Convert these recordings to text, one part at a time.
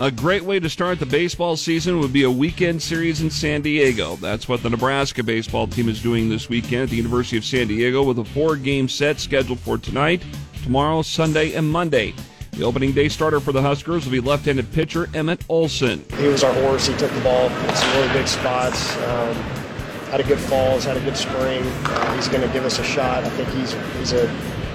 A great way to start the baseball season would be a weekend series in San Diego. That's what the Nebraska baseball team is doing this weekend at the University of San Diego with a four game set scheduled for tonight, tomorrow, Sunday, and Monday. The opening day starter for the Huskers will be left handed pitcher Emmett Olson. He was our horse. He took the ball in some really big spots. Um, had a good falls, had a good spring. Uh, he's going to give us a shot. I think he's he's a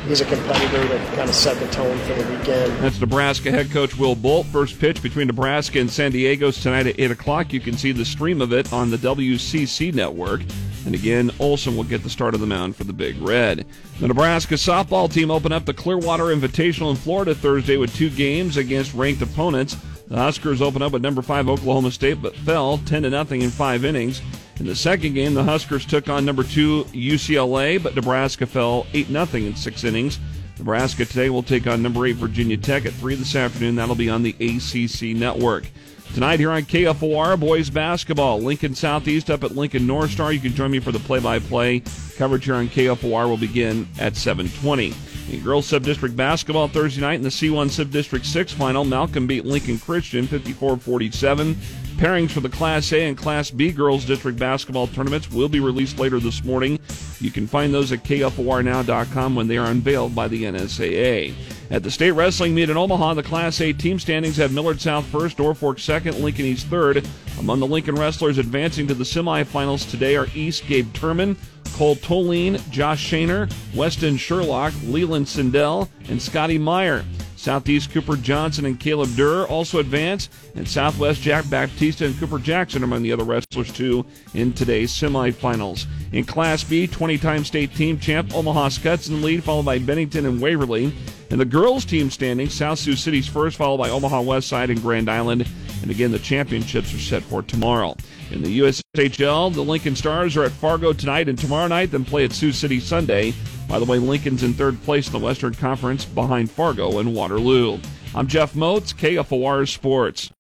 he's a competitor that kind of set the tone for the weekend. That's Nebraska head coach Will Bolt. First pitch between Nebraska and San Diego's tonight at 8 o'clock. You can see the stream of it on the WCC network. And again, Olson will get the start of the mound for the Big Red. The Nebraska softball team opened up the Clearwater Invitational in Florida Thursday with two games against ranked opponents. The Huskers opened up with number five Oklahoma State, but fell 10 to nothing in five innings. In the second game, the Huskers took on number two UCLA, but Nebraska fell 8 0 in six innings. Nebraska today will take on number eight Virginia Tech at 3 this afternoon. That'll be on the ACC network. Tonight here on KFOR, boys basketball. Lincoln Southeast up at Lincoln North Star. You can join me for the play-by-play. Coverage here on KFOR will begin at 720. In girls sub-district basketball Thursday night in the C1 sub-district 6 final, Malcolm beat Lincoln Christian 54-47. Pairings for the Class A and Class B girls district basketball tournaments will be released later this morning. You can find those at KFORnow.com when they are unveiled by the NSAA. At the state wrestling meet in Omaha, the Class A team standings have Millard South first, Norfolk second, Lincoln East third. Among the Lincoln wrestlers advancing to the semifinals today are East Gabe Turman, Cole Toline, Josh Shaner, Weston Sherlock, Leland Sindell, and Scotty Meyer. Southeast Cooper Johnson and Caleb Durr also advance, and Southwest Jack Baptista and Cooper Jackson are among the other wrestlers too in today's semifinals. In Class B, 20-time state team champ Omaha Skutt's in the lead, followed by Bennington and Waverly. In the girls' team standing, South Sioux City's first, followed by Omaha West Side and Grand Island. And again, the championships are set for tomorrow. In the USHL, the Lincoln Stars are at Fargo tonight and tomorrow night, then play at Sioux City Sunday. By the way, Lincoln's in third place in the Western Conference behind Fargo and Waterloo. I'm Jeff Motz, KFOR Sports.